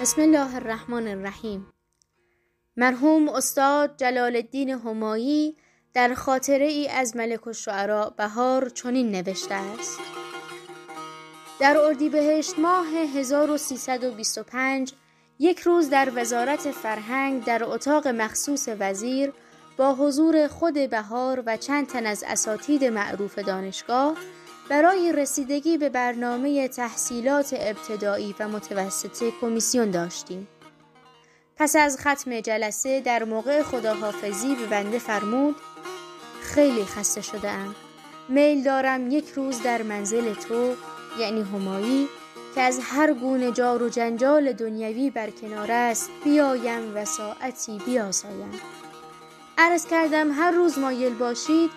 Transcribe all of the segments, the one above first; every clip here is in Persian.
بسم الله الرحمن الرحیم. مرحوم استاد جلال الدین همایی در خاطره ای از ملک الشعراء بهار چنین نوشته است. در اردیبهشت ماه 1325 یک روز در وزارت فرهنگ در اتاق مخصوص وزیر با حضور خود بهار و چند تن از اساتید معروف دانشگاه برای رسیدگی به برنامه تحصیلات ابتدایی و متوسطه کمیسیون داشتیم. پس از ختم جلسه در موقع خداحافظی به بنده فرمود خیلی خسته شده ام. میل دارم یک روز در منزل تو یعنی همایی که از هر گونه جار و جنجال دنیوی برکنار است بیایم و ساعتی بیاسایم عرض کردم هر روز مایل باشید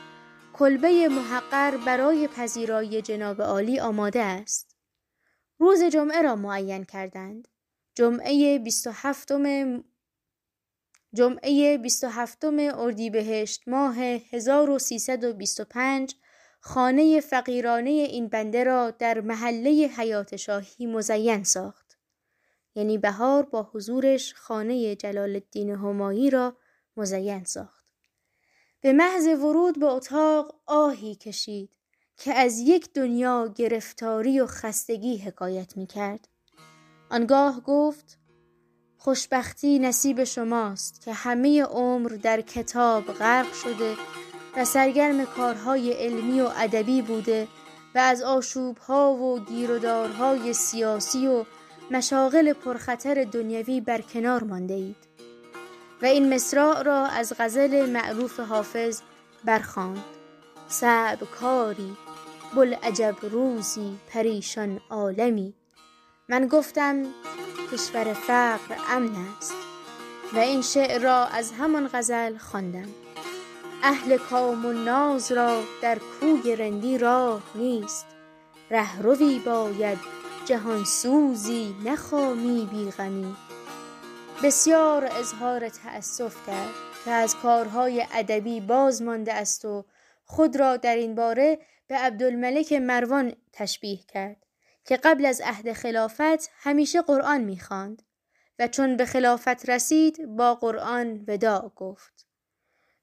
کلبه محقر برای پذیرایی جناب عالی آماده است روز جمعه را معین کردند جمعه 27 جمعه 27 اردیبهشت ماه 1325 خانه فقیرانه این بنده را در محله حیات شاهی مزین ساخت. یعنی بهار با حضورش خانه جلال الدین همایی را مزین ساخت. به محض ورود به اتاق آهی کشید که از یک دنیا گرفتاری و خستگی حکایت می کرد. آنگاه گفت خوشبختی نصیب شماست که همه عمر در کتاب غرق شده و سرگرم کارهای علمی و ادبی بوده و از آشوبها و گیرودارهای سیاسی و مشاغل پرخطر دنیوی برکنار مانده اید و این مصراع را از غزل معروف حافظ برخواند. صعب کاری بل عجب روزی پریشان عالمی. من گفتم کشور فقر امن است و این شعر را از همان غزل خواندم. اهل کام و ناز را در کوی رندی راه نیست. رهروی باید جهان سوزی نه خامی بی غمی. بسیار اظهار تأسف کرد که از کارهای ادبی باز مانده است و خود را در این باره به عبدالملک مروان تشبیه کرد که قبل از عهد خلافت همیشه قرآن می‌خواند و چون به خلافت رسید با قرآن وداع گفت.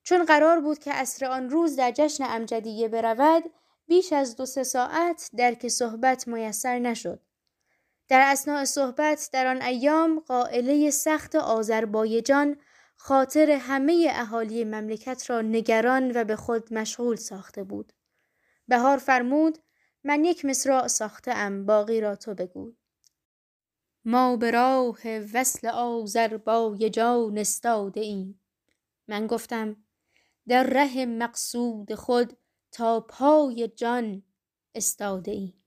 چون قرار بود که عصر آن روز در جشن امجدیه برود بیش از دو سه ساعت درک صحبت میسر نشد. در اسناع صحبت در آن ایام قائله سخت آذربایجان خاطر همه اهالی مملکت را نگران و به خود مشغول ساخته بود. بهار فرمود من یک مصرع ساخته ام باقی را تو بگو. ما به راه وصل آذربایجان استاده ایم. من گفتم در ره مقصود خود تا پای جان استاده ایم.